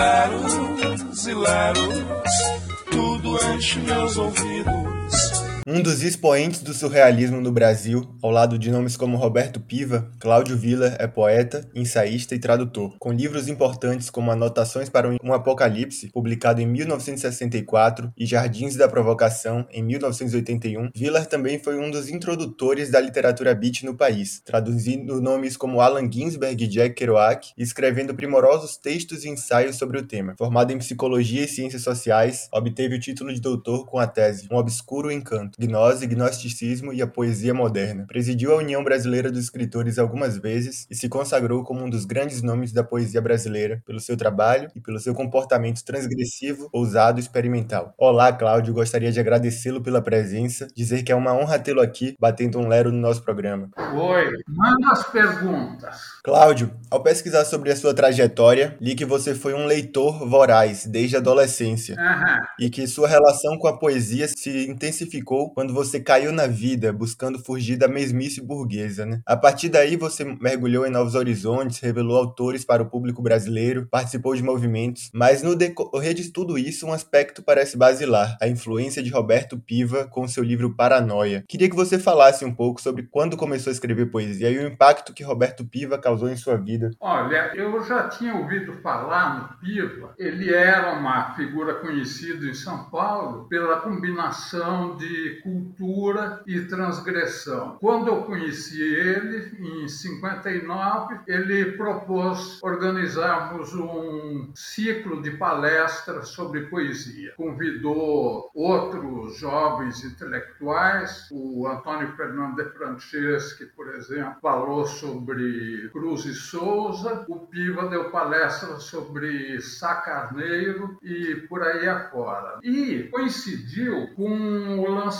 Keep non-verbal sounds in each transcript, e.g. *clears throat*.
hilaros, hilaros, tudo enche meus ouvidos. Um dos expoentes do surrealismo no Brasil, ao lado de nomes como Roberto Piva, Cláudio Villa é poeta, ensaísta e tradutor. Com livros importantes como Anotações para um Apocalipse, publicado em 1964, e Jardins da Provocação, em 1981, Villa também foi um dos introdutores da literatura beat no país, traduzindo nomes como Allen Ginsberg e Jack Kerouac, e escrevendo primorosos textos e ensaios sobre o tema. Formado em Psicologia e Ciências Sociais, obteve o título de doutor com a tese Um Obscuro Encanto gnose, gnosticismo e a poesia moderna. Presidiu a União Brasileira dos Escritores algumas vezes e se consagrou como um dos grandes nomes da poesia brasileira pelo seu trabalho e pelo seu comportamento transgressivo, ousado e experimental. Olá, Cláudio, gostaria de agradecê-lo pela presença, dizer que é uma honra tê-lo aqui batendo um lero no nosso programa. Oi, manda as perguntas. Cláudio, ao pesquisar sobre a sua trajetória, li que você foi um leitor voraz desde a adolescência Aham. e que sua relação com a poesia se intensificou quando você caiu na vida buscando fugir da mesmice burguesa, né? A partir daí você mergulhou em novos horizontes, revelou autores para o público brasileiro, participou de movimentos, mas no decorrer de tudo isso um aspecto parece basilar, a influência de Roberto Piva com seu livro Paranoia. Queria que você falasse um pouco sobre quando começou a escrever poesia e o impacto que Roberto Piva causou em sua vida. Olha, eu já tinha ouvido falar no Piva. Ele era uma figura conhecida em São Paulo pela combinação de cultura e transgressão. Quando eu conheci ele, em 59, ele propôs organizarmos um ciclo de palestras sobre poesia. Convidou outros jovens intelectuais, o Antônio Fernando de Franceschi, por exemplo, falou sobre Cruz e Souza, o Piva deu palestra sobre Sá Carneiro e por aí afora. E coincidiu com o lançamento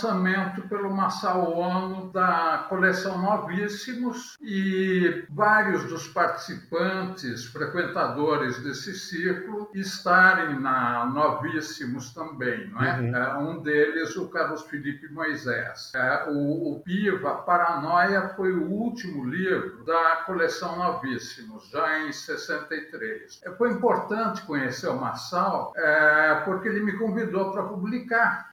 pelo Massal Ono da coleção Novíssimos e vários dos participantes, frequentadores desse ciclo, estarem na Novíssimos também, não é? Uhum. É, um deles, o Carlos Felipe Moisés. É, o, o Piva, Paranoia, foi o último livro da coleção Novíssimos, já em 63. É, foi importante conhecer o Massal, é, porque ele me convidou para publicar.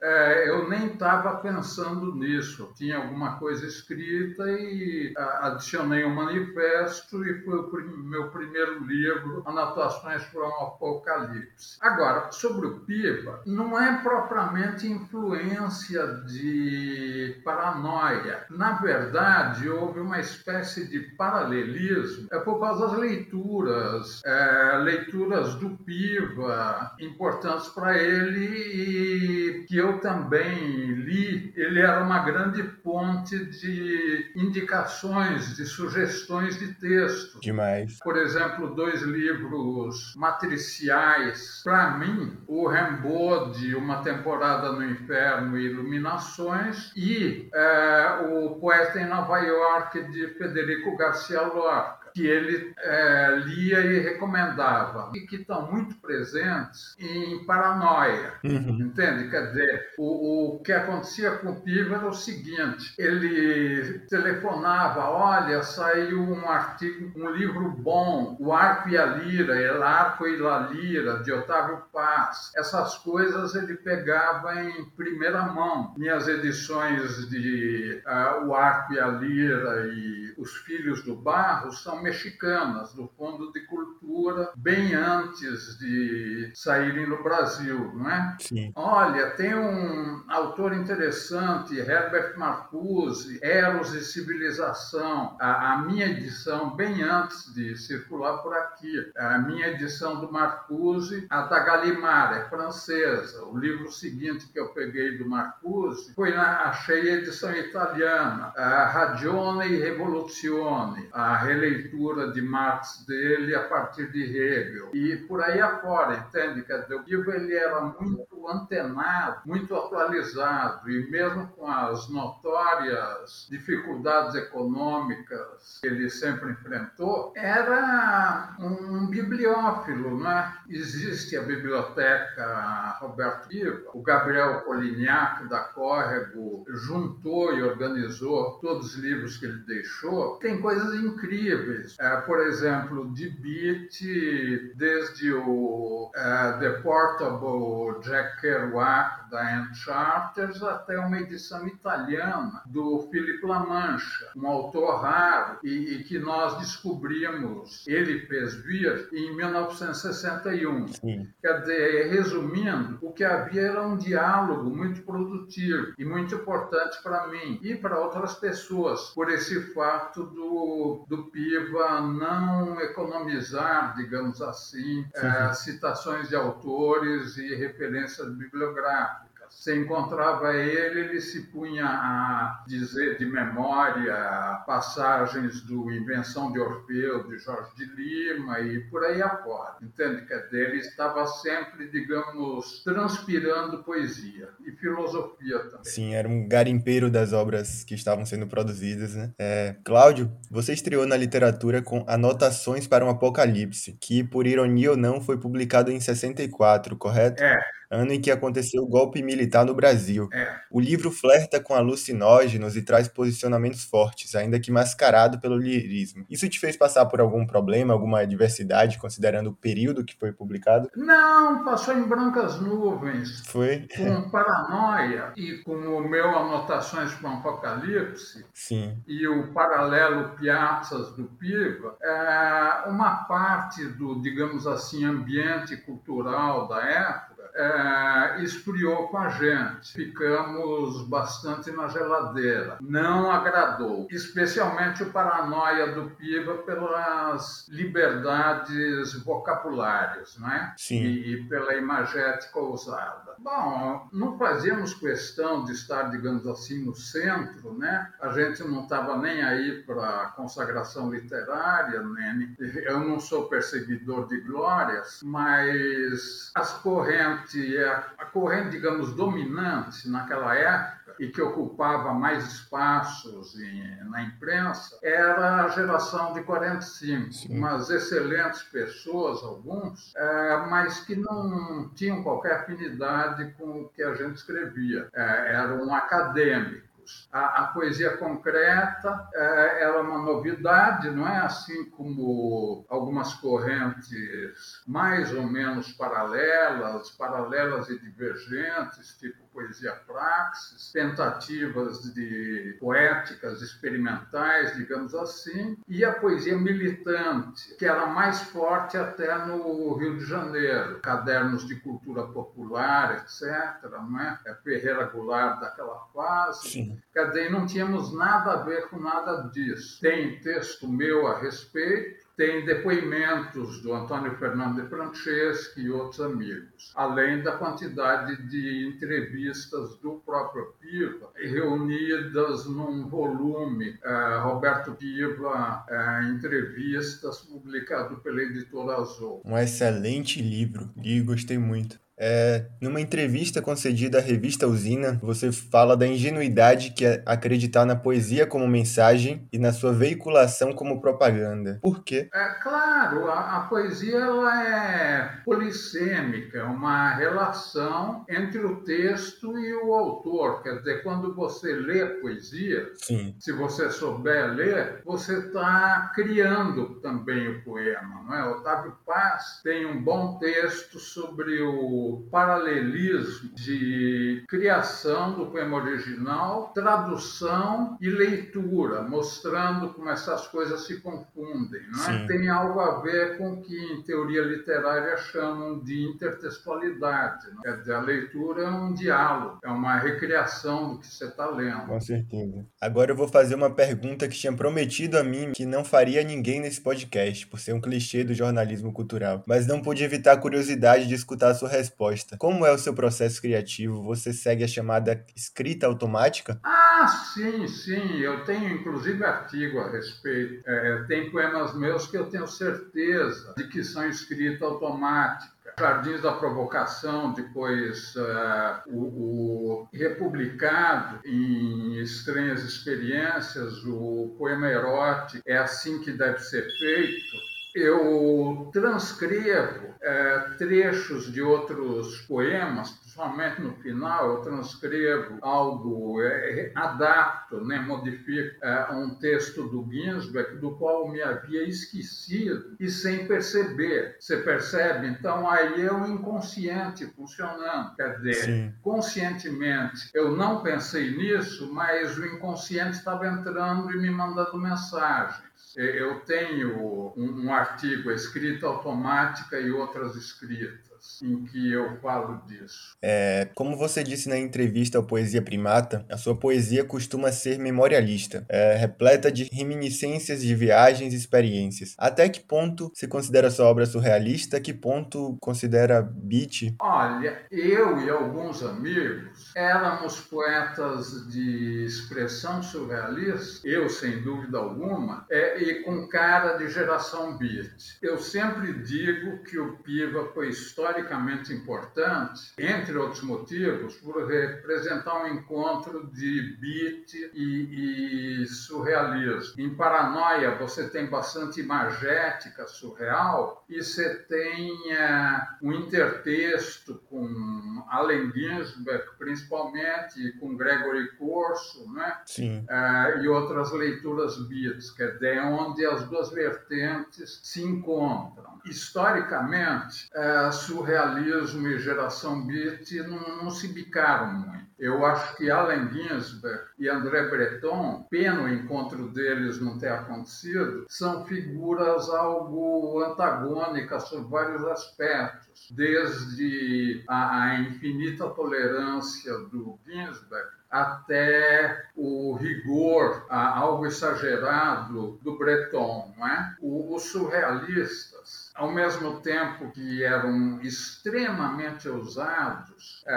Eu nem estava pensando nisso. Tinha alguma coisa escrita e adicionei um manifesto e foi o meu primeiro livro, Anotações para um Apocalipse. Agora, sobre o Piva, não é propriamente influência de paranoia. Na verdade, houve uma espécie de paralelismo é por causa das leituras, é, leituras do Piva importantes para ele e que eu também li. Ele era uma grande fonte de indicações, de sugestões de texto. Demais. Por exemplo, dois livros matriciais. Para mim, o Rimbaud de Uma Temporada no Inferno e Iluminações e é, o Poeta em Nova York de Federico Garcia Lorca que ele é, lia e recomendava e que estão muito presentes em Paranoia. Uhum. Entende? Quer dizer, o, o que acontecia com o Piva era o seguinte: ele telefonava, olha, saiu um artigo, um livro bom, O Arco e a Lira, El Arco e la Lira, de Otávio Paz. Essas coisas ele pegava em primeira mão. Minhas edições de ah, O Arco e a Lira e Os Filhos do Barro são mexicanas, do Fundo de Cultura, bem antes de saírem no Brasil, não é? Sim. Olha, tem um autor interessante, Herbert Marcuse, Eros e Civilização, a, a minha edição, bem antes de circular por aqui, a minha edição do Marcuse, a da Gallimard, é francesa. O livro seguinte que eu peguei do Marcuse foi na, achei a edição italiana, a Ragione e Revoluzione, a releitura de Marx dele a partir de Hegel. E por aí afora, entende? Quer dizer, o livro ele era muito antenado, muito atualizado, e mesmo com as notórias dificuldades econômicas que ele sempre enfrentou, era um bibliófilo, né? Existe a biblioteca Roberto Piva, o Gabriel Polignac da Córrego juntou e organizou todos os livros que ele deixou. Tem coisas incríveis, é, por exemplo, de Beat, desde o uh, The Portable Jack Kerouac da Anne Charters até uma edição italiana do Philippe Lamancha, um autor raro e, e que nós descobrimos, ele fez vir em 1961. Sim. Quer dizer, resumindo, o que havia era um diálogo muito produtivo e muito importante para mim e para outras pessoas, por esse fato do, do PIVA não economizar, digamos assim, é, citações de autores e referências bibliográficas você encontrava ele, ele se punha a dizer de memória passagens do Invenção de Orfeu, de Jorge de Lima e por aí afora. Entende? Que ele estava sempre, digamos, transpirando poesia e filosofia também. Sim, era um garimpeiro das obras que estavam sendo produzidas, né? É, Cláudio, você estreou na literatura com Anotações para um Apocalipse, que, por ironia ou não, foi publicado em 64, correto? É ano em que aconteceu o golpe militar no Brasil. É. O livro flerta com alucinógenos e traz posicionamentos fortes, ainda que mascarado pelo lirismo. Isso te fez passar por algum problema, alguma adversidade, considerando o período que foi publicado? Não, passou em brancas nuvens. Foi? Com paranoia e com o meu Anotações para um Apocalipse Sim. e o paralelo Piazzas do Piva, é uma parte do, digamos assim, ambiente cultural da época é, esfriou com a gente. Ficamos bastante na geladeira. Não agradou, especialmente o paranoia do Piva pelas liberdades vocabulárias, né? Sim. E, e pela imagética ousada. Bom, não fazíamos questão de estar, digamos assim, no centro, né? A gente não estava nem aí para a consagração literária, né? Eu não sou perseguidor de glórias, mas as correntes corrente, a corrente, digamos, dominante naquela época e que ocupava mais espaços em, na imprensa era a geração de 45, Sim. umas excelentes pessoas, alguns, é, mas que não tinham qualquer afinidade com o que a gente escrevia. É, eram acadêmicos a, a poesia concreta é, era uma novidade, não é? Assim como algumas correntes mais ou menos paralelas, paralelas e divergentes, tipo poesia praxis, tentativas de poéticas experimentais, digamos assim, e a poesia militante, que era mais forte até no Rio de Janeiro, cadernos de cultura popular, etc. Não é? é Ferreira Goulart daquela fase. Sim. Quer dizer, não tínhamos nada a ver com nada disso. Tem texto meu a respeito, tem depoimentos do Antônio Fernando de Franceschi e outros amigos, além da quantidade de entrevistas do próprio Piva, reunidas num volume, eh, Roberto Piva, eh, Entrevistas, publicado pela Editora Azul. Um excelente livro, e gostei muito. É, numa entrevista concedida à revista Usina, você fala da ingenuidade que é acreditar na poesia como mensagem e na sua veiculação como propaganda. Por quê? É claro, a, a poesia ela é polissêmica, uma relação entre o texto e o autor. Quer dizer, quando você lê poesia, Sim. se você souber ler, você está criando também o poema. Não é? Otávio Paz tem um bom texto sobre o paralelismo de criação do poema original, tradução e leitura, mostrando como essas coisas se confundem. Não é? Tem algo a ver com o que em teoria literária chamam de intertextualidade. Não? Quer dizer, a leitura é um diálogo, é uma recriação do que você está lendo. Com certeza. Agora eu vou fazer uma pergunta que tinha prometido a mim que não faria ninguém nesse podcast, por ser um clichê do jornalismo cultural, mas não pude evitar a curiosidade de escutar a sua resposta resposta. Como é o seu processo criativo? Você segue a chamada escrita automática? Ah, sim, sim. Eu tenho inclusive artigo a respeito. É, tem poemas meus que eu tenho certeza de que são escrita automática. Jardins da Provocação, depois uh, o, o, republicado em Estranhas Experiências, o poema erótico, é assim que deve ser feito eu transcrevo é, trechos de outros poemas, principalmente no final, eu transcrevo algo, é, adapto, né, modifico é, um texto do Ginsberg, do qual me havia esquecido e sem perceber. Você percebe? Então aí é o inconsciente funcionando. Quer dizer, Sim. conscientemente eu não pensei nisso, mas o inconsciente estava entrando e me mandando mensagem. Eu tenho um, um artigo, escrita automática e outras escritas em que eu falo disso. É, como você disse na entrevista ao Poesia Primata, a sua poesia costuma ser memorialista, é, repleta de reminiscências de viagens e experiências. Até que ponto se considera sua obra surrealista? Que ponto considera beat? Olha, eu e alguns amigos éramos poetas de expressão surrealista, eu sem dúvida alguma, é, e com cara de geração beat. Eu sempre digo que o Piva foi história historicamente importante, entre outros motivos, por representar um encontro de beat e, e surrealismo. Em Paranoia, você tem bastante imagética surreal e você tem uh, um intertexto com Allen Ginsberg, principalmente, e com Gregory Corso, né? Sim. Uh, e outras leituras beats, que é onde as duas vertentes se encontram. Historicamente, uh, surrealismo e geração beat não, não se bicaram muito. Eu acho que Allen Ginsberg e André Breton, pena o encontro deles não ter acontecido, são figuras algo antagônicas sob vários aspectos, desde a, infinita tolerância do Ginsberg até o rigor, algo exagerado do Breton. Não é? os surrealistas ao mesmo tempo que eram extremamente ousados é,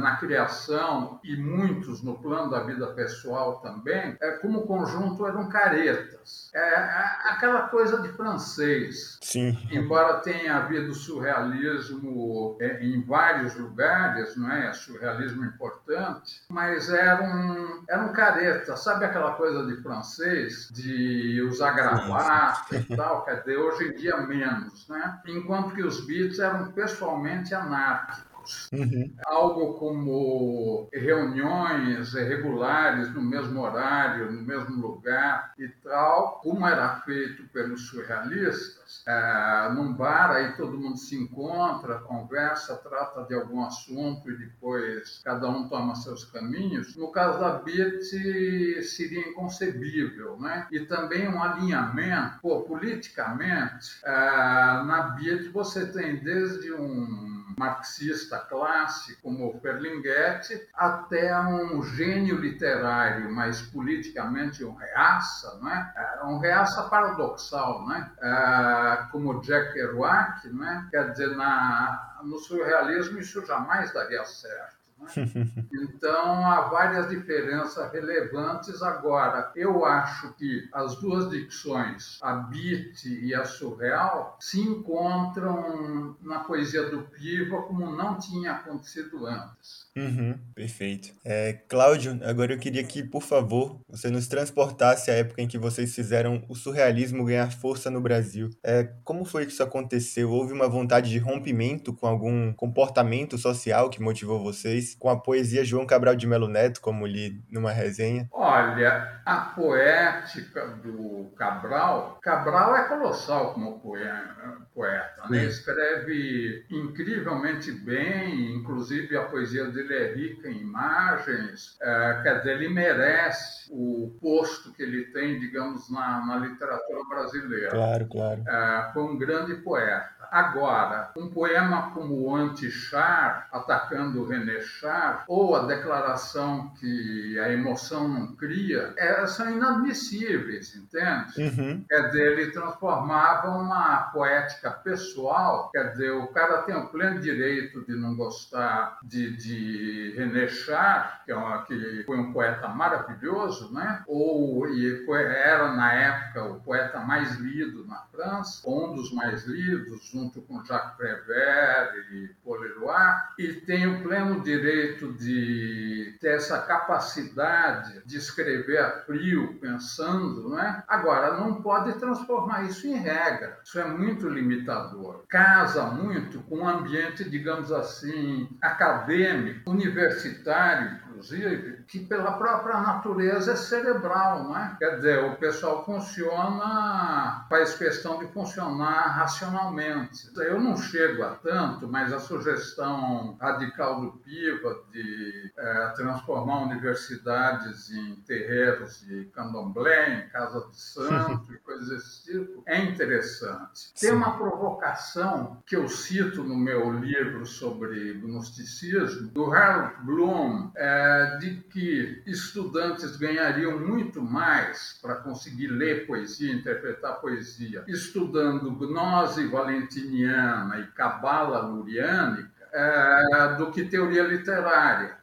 na criação e muitos no plano da vida pessoal também, é, como conjunto eram caretas. É, é, aquela coisa de francês. Sim. Embora tenha havido surrealismo é, em vários lugares, não é? Surrealismo importante, mas eram, eram caretas. Sabe aquela coisa de francês, de usar gravata e tal? Quer dizer, hoje em dia menos né? enquanto que os Beats eram pessoalmente anárquicos. Uhum. Algo como reuniões regulares no mesmo horário, no mesmo lugar e tal, como era feito pelos surrealistas, é, num bar, aí todo mundo se encontra, conversa, trata de algum assunto e depois cada um toma seus caminhos. No caso da Beat, seria inconcebível, né? E também um alinhamento, pô, politicamente, é, na Beat você tem desde um marxista clássico como Ferlinghetti, até um gênio literário, mas politicamente um reaça, né? um reaça paradoxal, né? como Jack Kerouac, né? quer dizer, na, no surrealismo isso jamais daria certo. Então, há várias diferenças relevantes. Agora, eu acho que as duas dicções, a beat e a surreal, se encontram na poesia do Piva como não tinha acontecido antes. Uhum, perfeito. É, Cláudio, agora eu queria que, por favor, você nos transportasse à época em que vocês fizeram o surrealismo ganhar força no Brasil. É, como foi que isso aconteceu? Houve uma vontade de rompimento com algum comportamento social que motivou vocês? Com a poesia João Cabral de Melo Neto, como li numa resenha? Olha, a poética do Cabral, Cabral é colossal como poeta, né? escreve incrivelmente bem, inclusive a poesia dele ele é rico em imagens, é, quer dizer, ele merece o posto que ele tem, digamos, na, na literatura brasileira. Claro, claro. É, foi um grande poeta. Agora, um poema como o Anti-Char, atacando o René Char, ou a declaração que a emoção não cria, é, são inadmissíveis, entende? Uhum. Quer dizer, ele transformava uma poética pessoal, quer dizer, o cara tem o pleno direito de não gostar de, de René Char, que, é uma, que foi um poeta maravilhoso, né? ou e foi, era na época o poeta mais lido na França, um dos mais lidos, junto com Jacques Prévert e Paul Leroy, e tem o pleno direito de ter essa capacidade de escrever a frio, pensando, não é? Agora, não pode transformar isso em regra. Isso é muito limitador. Casa muito com um ambiente, digamos assim, acadêmico, universitário, inclusive, que pela própria natureza é cerebral, não é? Quer dizer, o pessoal funciona, faz questão de funcionar racionalmente. Eu não chego a tanto, mas a sugestão radical do Piva de é, transformar universidades em terreiros de candomblé, em casa de santo *laughs* e coisas desse tipo, é interessante. Tem uma provocação que eu cito no meu livro sobre gnosticismo, do Harold Bloom, é, de que estudantes ganhariam muito mais para conseguir ler poesia, interpretar poesia, estudando gnose valentiniana e cabala luriânica, é, do que teoria literária.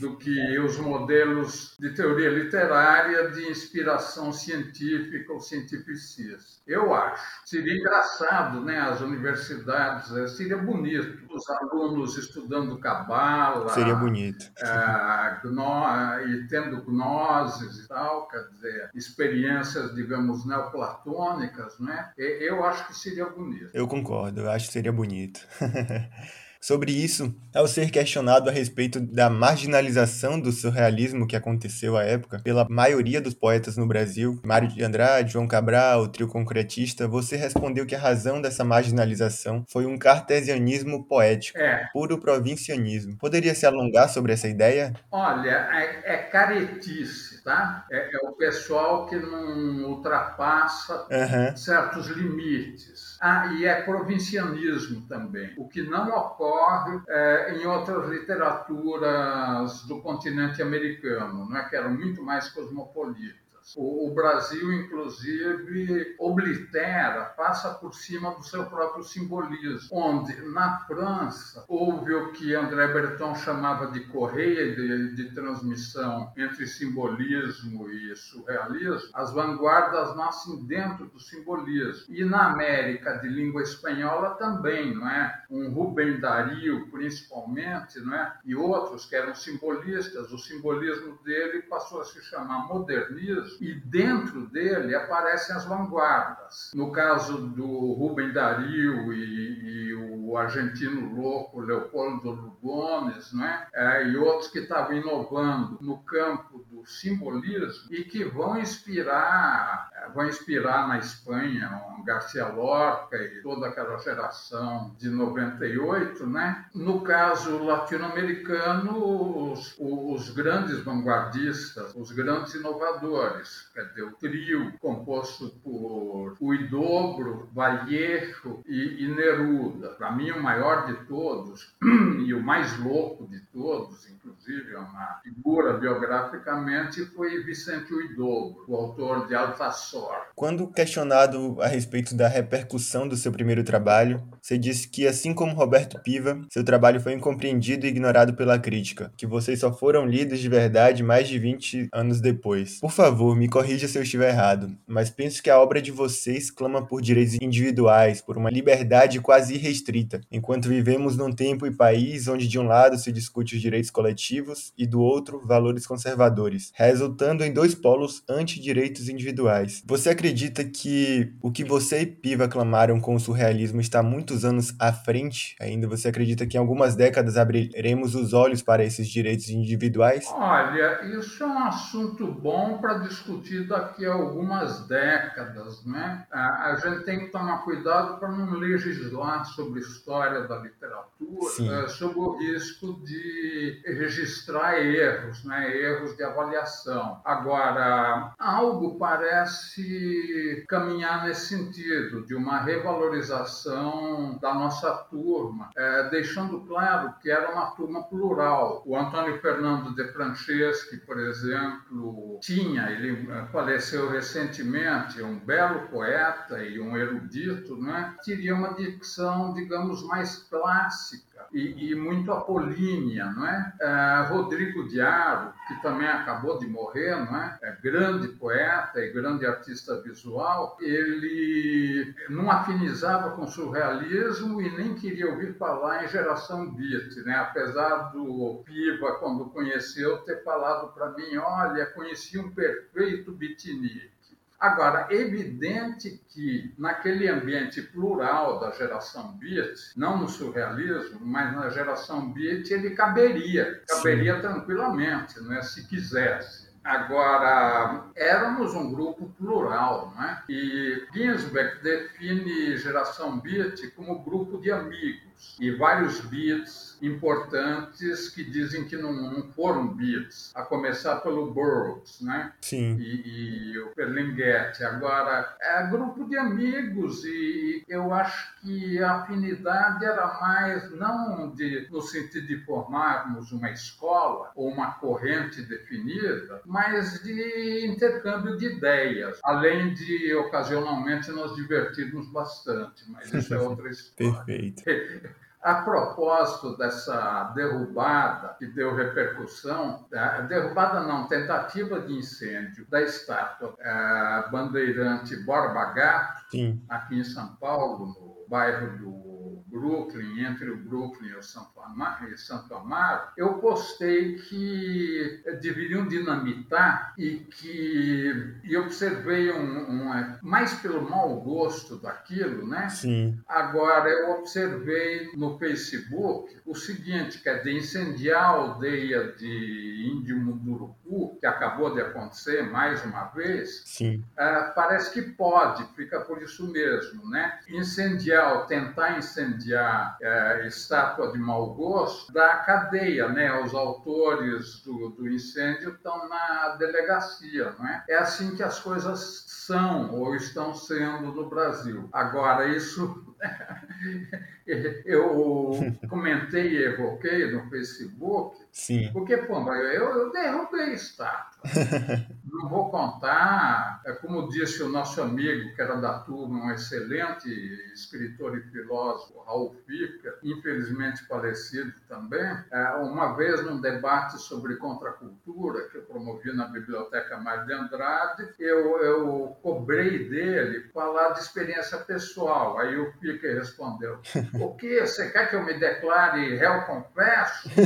Do que os modelos de teoria literária de inspiração científica ou cientificista. Eu acho. Seria engraçado, né? As universidades, eh, seria bonito. Os alunos estudando cabala. Seria bonito. É, gno, e tendo gnoses e tal, quer dizer, experiências, digamos, neoplatônicas, né? Eu acho que seria bonito. Eu concordo, eu acho que seria bonito. *laughs* Sobre isso, ao ser questionado a respeito da marginalização do surrealismo que aconteceu à época pela maioria dos poetas no Brasil, Mário de Andrade, João Cabral, o trio concretista, você respondeu que a razão dessa marginalização foi um cartesianismo poético, É. puro provincianismo. Poderia se alongar sobre essa ideia? Olha, é, é caretice, tá? É, é o pessoal que não ultrapassa Aham. certos limites. Ah, e é provincianismo também, o que não ocorre é, em outras literaturas do continente americano, não é? que eram muito mais cosmopolitas. O, o Brasil, inclusive, oblitera, passa por cima do seu próprio simbolismo, onde na França houve o que André Breton chamava de correia de, de transmissão entre simbolismo e surrealismo. As vanguardas nascem dentro do simbolismo. E na América de língua espanhola também, não é? Um Rubem Dario, principalmente, não é? E outros que eram simbolistas. O simbolismo dele passou a se chamar modernismo e dentro dele aparecem as vanguardas. No caso do Rubem Dario e, e o argentino louco Leopoldo Lugones, não é? É, e outros que estavam inovando no campo do simbolismo e que vão inspirar, vão inspirar na Espanha um Garcia Lorca e toda aquela geração de 98, né? No caso latino-americano, os, os grandes vanguardistas, os grandes inovadores, quer dizer, o trio composto por Huidobro, Vallejo e, e Neruda. Para mim, o maior de todos *clears throat* e o mais louco de todos, inclusive, é uma figura biograficamente, foi Vicente Huidobro, o autor de Alfasor. Quando questionado a respeito da repercussão do seu primeiro trabalho, você disse que, assim como Roberto Piva, seu trabalho foi incompreendido e ignorado pela crítica, que vocês só foram lidos de verdade mais de 20 anos depois. Por favor, me corrija se eu estiver errado, mas penso que a obra de vocês clama por direitos individuais, por uma liberdade quase irrestrita, enquanto vivemos num tempo e país onde de um lado se discute os direitos coletivos e do outro valores conservadores, resultando em dois polos anti-direitos individuais. Você acredita que o que você e Piva clamaram com o surrealismo está muitos anos à frente ainda? Você acredita que em algumas décadas abriremos os olhos para esses direitos individuais? Olha, isso é um assunto bom para discutir daqui a algumas décadas, né? A, gente tem que tomar cuidado para não legislar sobre história da literatura, Sim. eh, sob o risco de registrar erros, né? Erros de avaliação. Agora, algo parece caminhar nesse sentido, de uma revalorização da nossa turma, eh, deixando claro que era uma turma plural. O Antônio Fernando de Franceschi, por exemplo, tinha, ele eh, faleceu recentemente, um belo poeta e um erudito, né? teria uma dicção, digamos, mais clássica e, e muito apolínea, não é? é? Rodrigo Diaro, que também acabou de morrer, não é? é grande poeta e grande artista visual, ele não afinizava com surrealismo e nem queria ouvir falar em geração beat, né? Apesar do Piva, quando conheceu, ter falado para mim, olha, conheci um perfeito beatnik. Agora, evidente que naquele ambiente plural da geração Beat, não no surrealismo, mas na geração Beat, ele caberia, caberia Sim. tranquilamente, né, se quisesse. Agora, éramos um grupo plural, não é? E Ginsberg define geração Beat como grupo de amigos e vários beats importantes que dizem que não, não foram Beats, a começar pelo Burroughs, né? Sim. E, e o Ferlinghetti. Agora, é grupo de amigos e eu acho que a afinidade era mais não de, no sentido de formarmos uma escola ou uma corrente definida, mas de intercâmbio de ideias, além de ocasionalmente nos divertirmos bastante, mas isso é *laughs* outra história. Perfeito. *laughs* A propósito dessa derrubada que deu repercussão, derrubada não, tentativa de incêndio da estátua é, bandeirante Borba Gato, Sim. aqui em São Paulo, no bairro do Brooklyn, entre o Brooklyn e o Santo Amaro, e Santo Amaro eu postei que deveriam dinamitar e que e observei um, um, é, mais pelo mau gosto daquilo, né? Sim. Agora eu observei no Facebook o seguinte, que é de incendiar a aldeia de Índio Munduruku, que acabou de acontecer mais uma vez. Sim. Uh, parece que pode, fica por isso mesmo, né? Incendiar, tentar incendiar incendiar é, estátua de mau gosto da cadeia, né? Os autores do, do incêndio estão na delegacia, não é? É assim que as coisas são ou estão sendo no Brasil. Agora, isso *laughs* eu comentei e evoquei no Facebook, Sim. porque, pô, eu, eu derrubei estátua. *laughs* Não vou contar, é como disse o nosso amigo, que era da turma, um excelente escritor e filósofo, Raul Fica, infelizmente falecido também, é, uma vez num debate sobre contracultura, que eu promovi na Biblioteca Mário de Andrade, eu, eu cobrei dele falar de experiência pessoal. Aí o Fica respondeu, o que? Você quer que eu me declare réu confesso? *laughs*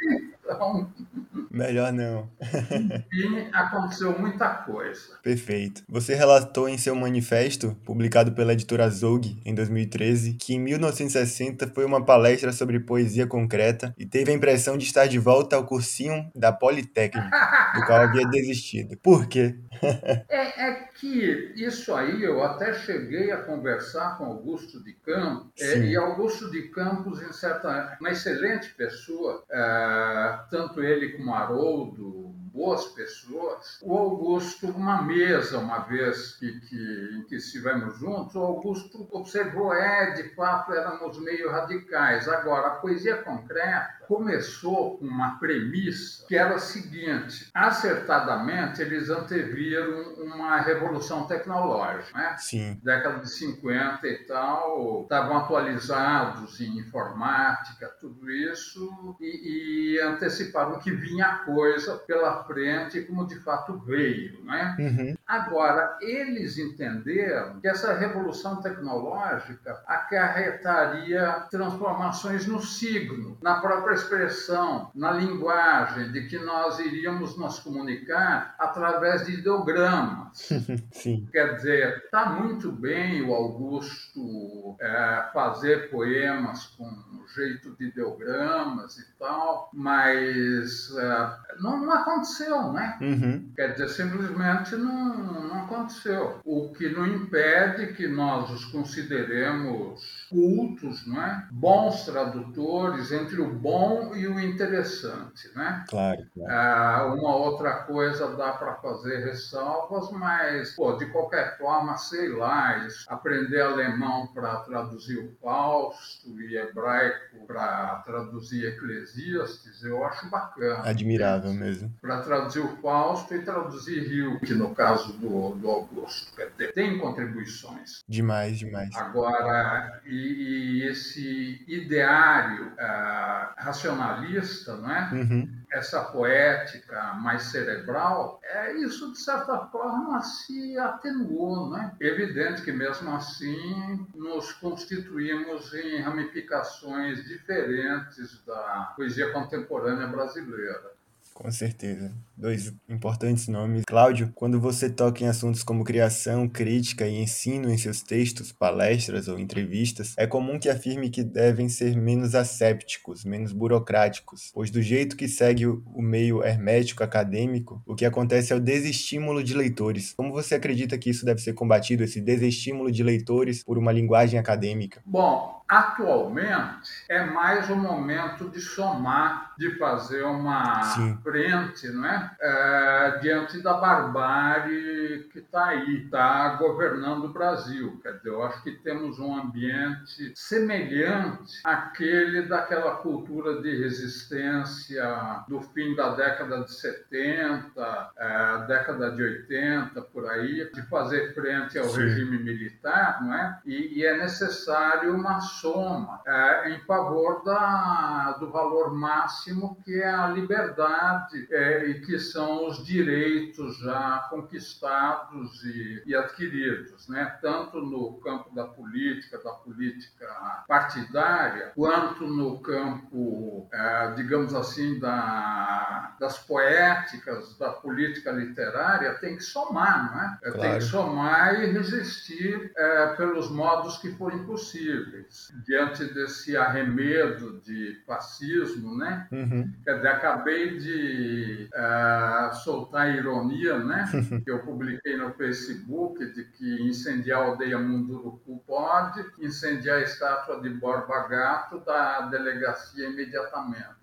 *laughs* então, Melhor não. e aconteceu muita coisa. Perfeito. Você relatou em seu manifesto, publicado pela editora Zog em 2013, que em 1960 foi uma palestra sobre poesia concreta e teve a impressão de estar de volta ao cursinho da Politécnica, do qual havia desistido. Por quê? é, é, que isso aí eu até cheguei a conversar com Augusto de Campos, é, e Augusto de Campos, em certa, uma excelente pessoa, é, tanto ele como Haroldo, boas pessoas. O Augusto, uma mesa, uma vez que, que, em que estivemos juntos, o Augusto observou, é, de fato, éramos meio radicais. Agora, a poesia concreta começou com uma premissa que era a seguinte: acertadamente, eles anteviram uma revolução tecnológica, né? Sim. Década de 50 e tal, estavam atualizados em informática, tudo isso, e, e anteciparam que vinha coisa pela frente, como de fato veio, né? Uhum. Agora, eles entenderam que essa revolução tecnológica acarretaria transformações no signo, na própria expressão, na linguagem, de que nós iríamos nos comunicar através de ideogramas. *laughs* Sim. Quer dizer, está muito bem o Augusto é, fazer poemas com jeito de ideogramas e tal, mas é, não, não, aconteceu, né? Uhum. Quer dizer, simplesmente não, não aconteceu. O que não impede que nós os consideremos cultos, não é? bons tradutores entre o bom e o interessante. Né? Claro. claro. Ah, uma outra coisa dá para fazer ressalvas, mas, pô, de qualquer forma, sei lá, aprender alemão para traduzir o Fausto e hebraico para traduzir Eclesiastes, eu acho bacana. Admirável mesmo. Para traduzir o Fausto e traduzir Rio, que no caso caso do, do Augusto. Tem contribuições. Demais, demais. Agora, e, e esse ideário uh, racionalista, não é? Uhum. essa poética mais cerebral, é isso, de certa forma, se atenuou. Não é? Evidente que, mesmo assim, nos constituímos em ramificações diferentes da poesia contemporânea brasileira. Com certeza. Dois importantes nomes. Cláudio, quando você toca em assuntos como criação, crítica e ensino em seus textos, palestras ou entrevistas, é comum que afirme que devem ser menos assépticos, menos burocráticos, pois do jeito que segue o meio hermético acadêmico, o que acontece é o desestímulo de leitores. Como você acredita que isso deve ser combatido, esse desestímulo de leitores por uma linguagem acadêmica? Bom, Atualmente é mais o momento de somar, de fazer uma Sim. frente não é? é? diante da barbárie que está aí, está governando o Brasil. Quer dizer, eu acho que temos um ambiente semelhante àquele daquela cultura de resistência do fim da década de 70, é, década de 80, por aí, de fazer frente ao Sim. regime militar, não é? E, e é necessário uma soma é, em favor da, do valor máximo que é a liberdade é, e que são os direitos já conquistados e, e, adquiridos, né? tanto no campo da política, da política partidária, quanto no campo, é, digamos assim, da, das poéticas, da política literária, tem que somar, não é? Claro. Tem que somar e resistir é, pelos modos que forem possíveis diante desse arremedo de fascismo, né? Uhum. Quer dizer, acabei de uh, soltar a ironia, né? *laughs* que eu publiquei no Facebook de que incendiar a aldeia Munduruku pode, incendiar a estátua de Borba Gato da delegacia imediatamente.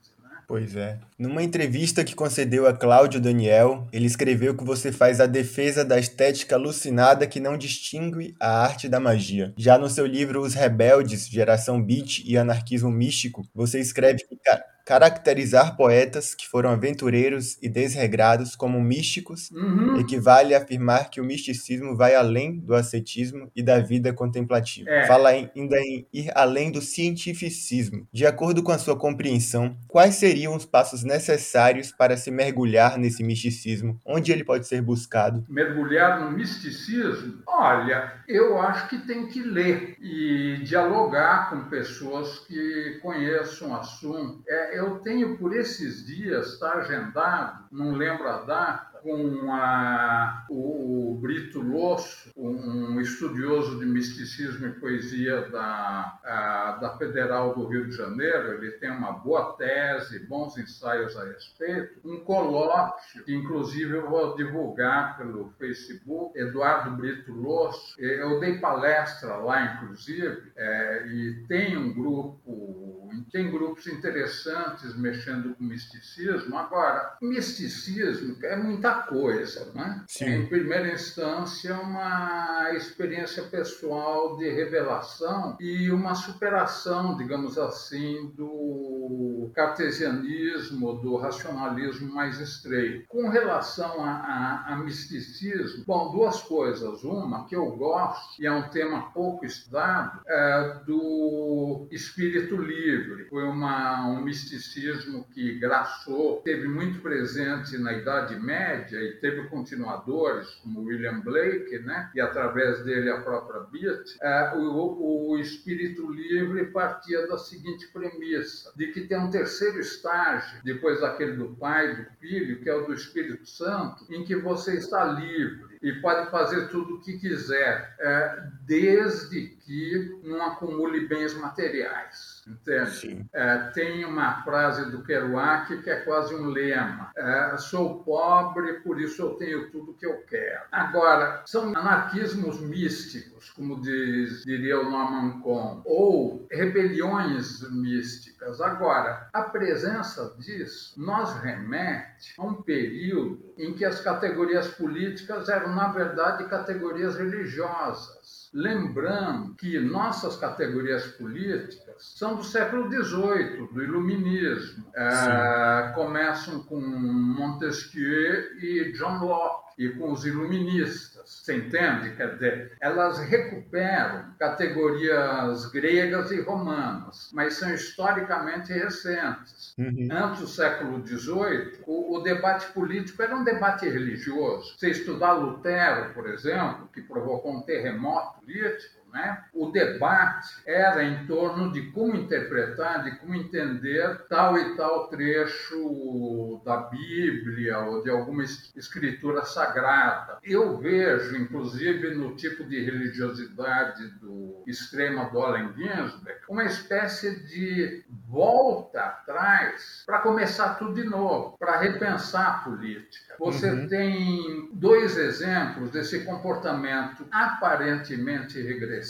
Pois é. Numa entrevista que concedeu a Cláudio Daniel, ele escreveu que você faz a defesa da estética alucinada que não distingue a arte da magia. Já no seu livro Os Rebeldes, Geração Beat e Anarquismo Místico, você escreve que Caracterizar poetas que foram aventureiros e desregrados como místicos uhum. equivale a afirmar que o misticismo vai além do ascetismo e da vida contemplativa. É. Fala ainda em ir além do cientificismo. De acordo com a sua compreensão, quais seriam os passos necessários para se mergulhar nesse misticismo? Onde ele pode ser buscado? Mergulhar no misticismo? Olha, eu acho que tem que ler e dialogar com pessoas que conheçam o assunto. É, eu tenho por esses dias, está agendado, não lembro a data, com a, o, o, Brito Losso, um estudioso de misticismo e poesia da, a, da Federal do Rio de Janeiro, ele tem uma boa tese, bons ensaios a respeito, um colóquio, que inclusive eu vou divulgar pelo Facebook, Eduardo Brito Losso, eu dei palestra lá, inclusive, é, e tem um grupo tem grupos interessantes mexendo com misticismo. Agora, misticismo é muita coisa, né? Sim. Em primeira instância, uma experiência pessoal de revelação e uma superação, digamos assim, do cartesianismo, do racionalismo mais estreito. Com relação a, a, a misticismo, bom, duas coisas. Uma, que eu gosto, e é um tema pouco estudado, é do espírito livre. Foi uma, um misticismo que graçou, teve muito presente na Idade Média e teve continuadores, como William Blake, né? e através dele a própria Beat, é, o, o espírito livre partia da seguinte premissa, de que tem um terceiro estágio, depois daquele do Pai, do Filho, que é o do Espírito Santo, em que você está livre e pode fazer tudo o que quiser, é, desde que não acumule bens materiais. Entende? É, tem uma frase do Kerouac que é quase um lema: é, sou pobre, por isso eu tenho tudo que eu quero. Agora, são anarquismos místicos, como diz, diria o Norman Cohn, ou rebeliões místicas. Agora, a presença disso nos remete a um período em que as categorias políticas eram, na verdade, categorias religiosas Lembrando que nossas categorias políticas são do século XVIII, do Iluminismo. É, começam com Montesquieu e John Locke. e com os iluministas. Você entende? Quer dizer, elas recuperam categorias gregas e romanas, mas são historicamente recentes. Uhum. Antes do século XVIII, o, o debate político era um debate religioso. Você estudar Lutero, por exemplo, que provocou um terremoto político, né? O debate era em torno de como interpretar, de como entender tal e tal trecho da Bíblia ou de alguma escritura sagrada. Eu vejo, inclusive, no tipo de religiosidade do extrema do Allen Ginsberg, uma espécie de volta atrás para começar tudo de novo, para repensar a política. Você uhum. tem dois exemplos desse comportamento aparentemente regressivo,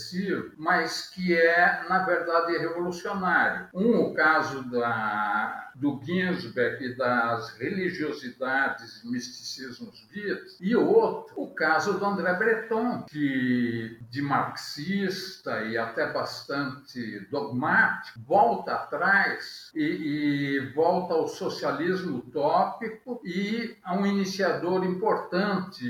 mas que é, na verdade, revolucionário. Um, o caso da, do Ginsberg e das religiosidades e misticismos vivos, e outro, o caso do André Breton, que de marxista e até bastante dogmático, volta atrás e, e volta ao socialismo utópico e a um iniciador importante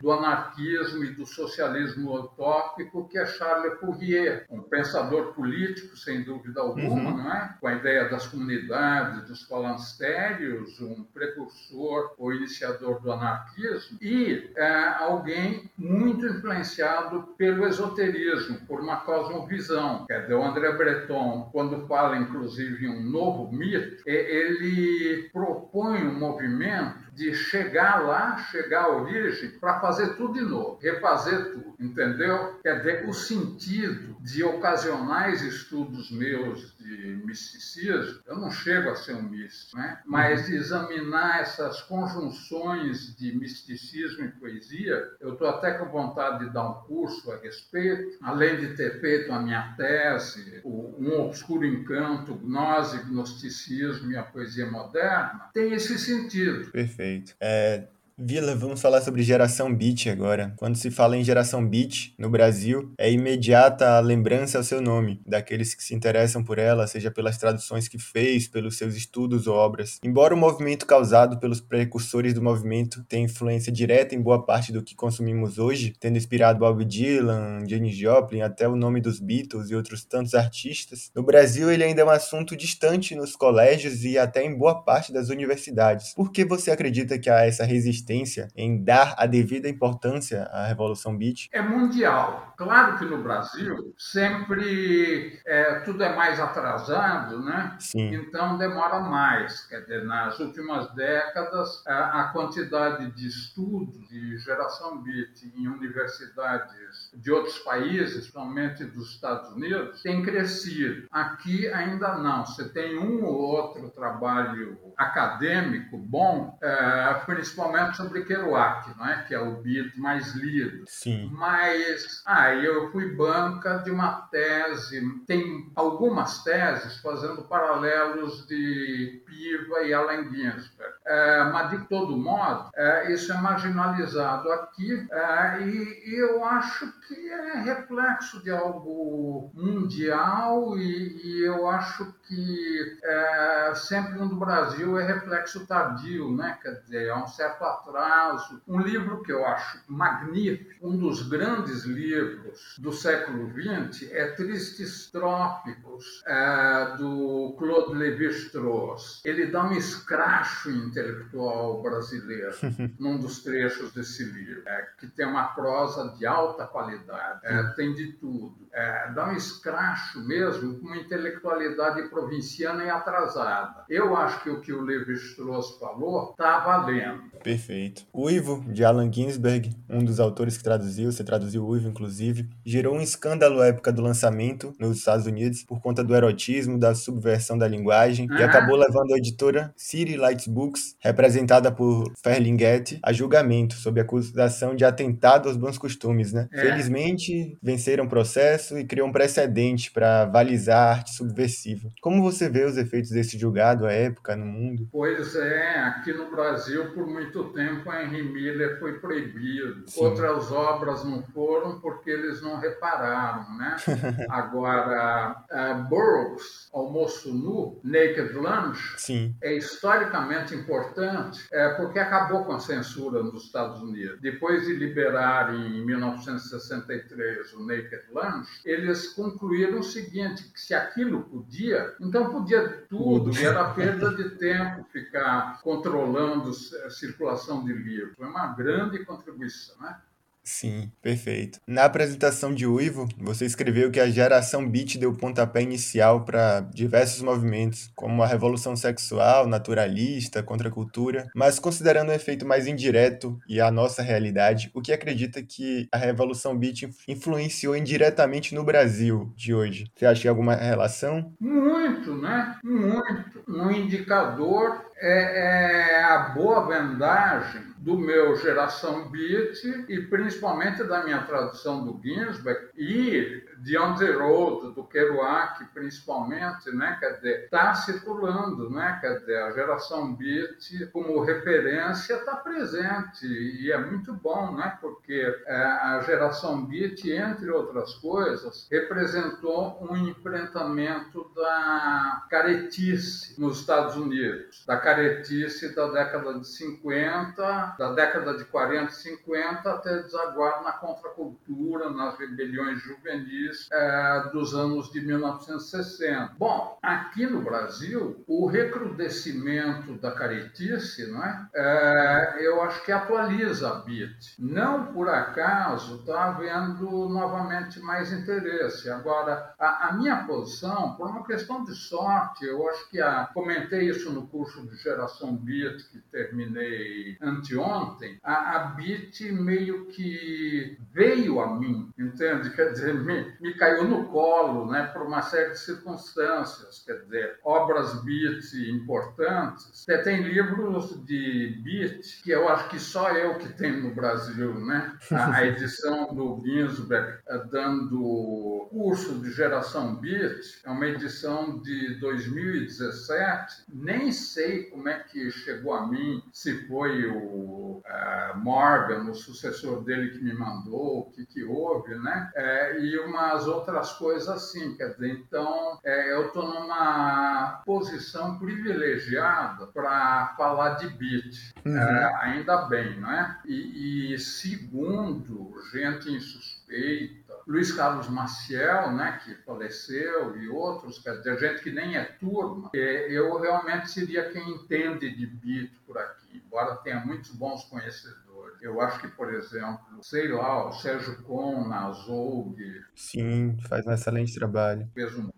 do anarquismo e do socialismo utópico, que é Charles Fourier, um pensador político, sem dúvida alguma, uhum. não é? com a ideia das comunidades, dos falancérios, um precursor ou iniciador do anarquismo, e é, alguém muito influenciado pelo esoterismo, por uma cosmovisão. Quer dizer, o André Breton, quando fala inclusive em um novo mito, ele propõe um movimento de chegar lá, chegar à origem, para fazer tudo de novo, refazer tudo, entendeu? Quer dizer, o sentido de ocasionais estudos meus de misticismo, eu não chego a ser um místico, né? mas de examinar essas conjunções de misticismo e poesia, eu estou até com vontade de dar um curso a respeito, além de ter feito a minha tese, Um Obscuro Encanto, Gnose, Gnosticismo e a Poesia Moderna, tem esse sentido. Perfeito. É, Vila, vamos falar sobre geração beat agora. Quando se fala em geração beat no Brasil, é imediata a lembrança ao seu nome, daqueles que se interessam por ela, seja pelas traduções que fez, pelos seus estudos ou obras. Embora o movimento causado pelos precursores do movimento tenha influência direta em boa parte do que consumimos hoje, tendo inspirado Bob Dylan, Janis Joplin, até o nome dos Beatles e outros tantos artistas, no Brasil ele ainda é um assunto distante nos colégios e até em boa parte das universidades. Por que você acredita que há essa resistência em dar a devida importância à Revolução Beat? É mundial. Claro que no Brasil sempre é, tudo é mais atrasado, né? Sim. Então demora mais. Quer dizer, nas últimas décadas, a, a quantidade de estudos de geração Beat em universidades de outros países, principalmente dos Estados Unidos, tem crescido. Aqui ainda não. Você tem um ou outro trabalho acadêmico bom, é, principalmente sobre Kerouac, não é? que é o beat mais lido. Sim. Mas aí ah, eu fui banca de uma tese, tem algumas teses fazendo paralelos de Piva e Allen Ginsberg. É, mas, de todo modo, é, isso é marginalizado aqui é, e, e, eu acho que é reflexo de algo mundial e, e eu acho que é, sempre no Brasil é reflexo tardio, né? quer dizer, há um certo atraso. Um livro que eu acho magnífico, um dos grandes livros do século XX, é Tristes Trópicos, é, do Claude Lévi-Strauss. Ele dá um escracho intelectual brasileiro *laughs* num dos trechos desse livro, é, que tem uma prosa de alta qualidade, é, tem de tudo. É, dá um escracho mesmo com uma intelectualidade provinciana e atrasada. Eu acho que o que o Levi-Strauss falou está valendo. Perfeito. Uivo, de Allen Ginsberg, um dos autores que traduziu, você traduziu Uivo, inclusive, gerou um escândalo à época do lançamento nos Estados Unidos por conta do erotismo, da subversão da linguagem, e acabou levando a editora City Lights Books, representada por Ferlinghetti, a julgamento sob acusação de atentado aos bons costumes, né? É. Felizmente, venceram o processo e criou um precedente para avalizar a arte subversiva. Como você vê os efeitos desse julgado à época no mundo? Pois é, aqui no Brasil, por muito tempo, Henry Miller foi proibido. Sim. Outras obras não foram porque eles não repararam, né? *laughs* Agora, uh, Burroughs, Almoço Nu, Naked Lunch, Sim. é historicamente importante é, porque acabou com a censura nos Estados Unidos. Depois de liberar em 1963 o Naked Lunch, eles concluíram o seguinte, que se aquilo podia, então podia tudo, e era *laughs* perda de tempo ficar controlando a circulação de livros. Foi uma grande contribuição, né? Sim, perfeito. Na apresentação de Uivo, você escreveu que a geração beat deu pontapé inicial para diversos movimentos, como a revolução sexual, naturalista, contra a cultura, mas considerando o um efeito mais indireto e a nossa realidade, o que acredita que a revolução beat influenciou indiretamente no Brasil de hoje? Você acha que alguma relação? Muito, né? Muito. Um indicador é, é a boa vendagem do meu Geração Beat e principalmente da minha tradução do Ginsberg e de Road, do Kerouac, principalmente, né? Quer dizer, está circulando, né? Quer dizer, a Geração Beat como referência está presente e é muito bom, né? Porque é, a Geração Beat, entre outras coisas, representou um enfrentamento da caretice nos Estados Unidos, da caretice da década de 50 da década de 40 e 50 até desaguar na contracultura, nas rebeliões juvenis é, dos anos de 1960. Bom, aqui no Brasil, o recrudescimento da caretice, não é? é eu acho que atualiza a BIT. Não por acaso está havendo novamente mais interesse. Agora, a, a, minha posição, por uma questão de sorte, eu acho que a, comentei isso no curso de geração BIT que terminei anteontem, ontem, a, a BIT meio que veio a mim, entende? Quer dizer, me, me caiu no colo, né, por uma série de circunstâncias, quer dizer, obras BIT importantes. Tem livros de BIT que eu acho que só eu que tenho no Brasil, né? A, a *laughs* edição do Ginsberg eh, dando curso de geração BIT, é uma edição de 2017, nem sei como é que chegou a mim, se foi o uh, Morgan, o sucessor dele que me mandou, o que, que houve, né? É, e umas outras coisas assim, quer dizer, então é, eu estou numa posição privilegiada para falar de beat, uhum. é, ainda bem, não é? E, e segundo, gente insuspeita, Luiz Carlos Maciel, né, que faleceu, e outros, quer dizer, gente que nem é turma, é, eu realmente seria quem entende de beat por aqui, embora tenha muitos bons conhecedores. Eu acho que, por exemplo, sei lá, o Sérgio Con na Azog. Sim, faz um excelente trabalho. Fez um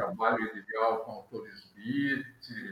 trabalho ideal com autores beat.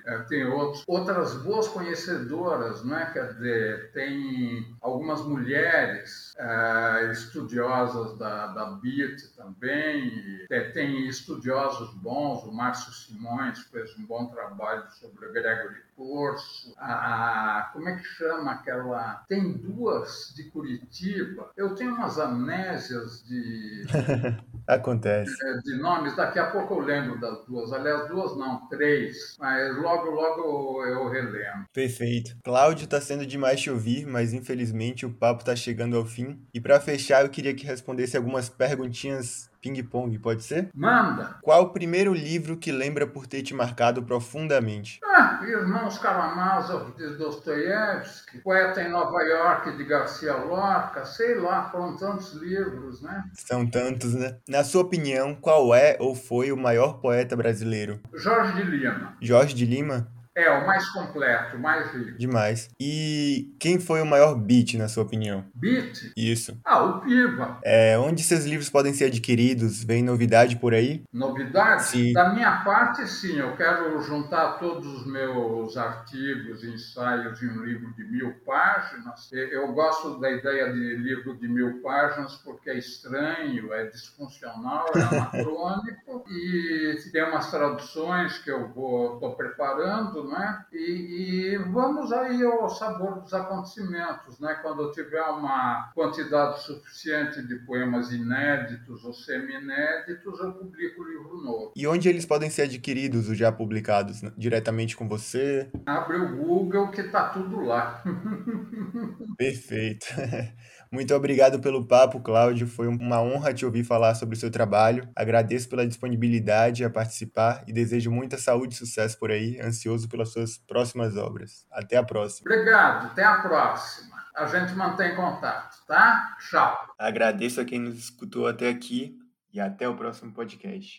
É, tem outros, outras boas conhecedoras, né? quer dizer, tem algumas mulheres é, estudiosas da, da BIT também, tem, tem estudiosos bons, o Márcio Simões fez um bom trabalho sobre o Gregory Corso, a, como é que chama aquela, tem duas de Curitiba, eu tenho umas amnésias de... *laughs* Acontece. De, de nomes, daqui a pouco eu lembro das duas, aliás, duas não, três, mas logo, logo eu relembro. Perfeito. Cláudio, está sendo demais te ouvir, mas infelizmente o papo está chegando ao fim. E para fechar, eu queria que respondesse algumas perguntinhas ping-pong, pode ser? Manda! Qual o primeiro livro que lembra por ter te marcado profundamente? Ah, Irmãos Karamazov de Dostoiévski, Poeta em Nova York de Garcia Lorca, sei lá, foram tantos livros, né? São tantos, né? Na sua opinião, qual é ou foi o maior poeta brasileiro? Jorge de Lima. Jorge de Lima? É, o mais completo, o mais rico. Demais. E quem foi o maior beat, na sua opinião? Beat? Isso. Ah, o Piva. É, onde seus livros podem ser adquiridos? Vem novidade por aí? Novidade? Sim. Da minha parte, sim. Eu quero juntar todos os meus artigos ensaios em um livro de mil páginas. Eu gosto da ideia de livro de mil páginas porque é estranho, é disfuncional, é *laughs* anacrônico e tem umas traduções que eu vou estou preparando né? E, e, vamos aí ao sabor dos acontecimentos, né? Quando eu tiver uma quantidade suficiente de poemas inéditos ou semi-inéditos, eu publico o livro novo. E onde eles podem ser adquiridos, os já publicados? Né? Diretamente com você? Abre o Google que tá tudo lá. *laughs* Perfeito. *laughs* Muito obrigado pelo papo, Cláudio. Foi uma honra te ouvir falar sobre o seu trabalho. Agradeço pela disponibilidade a participar e desejo muita saúde e sucesso por aí. Ansioso pelas suas próximas obras. Até a próxima. Obrigado. Até a próxima. A gente mantém contato, tá? Tchau. Agradeço a quem nos escutou até aqui e até o próximo podcast.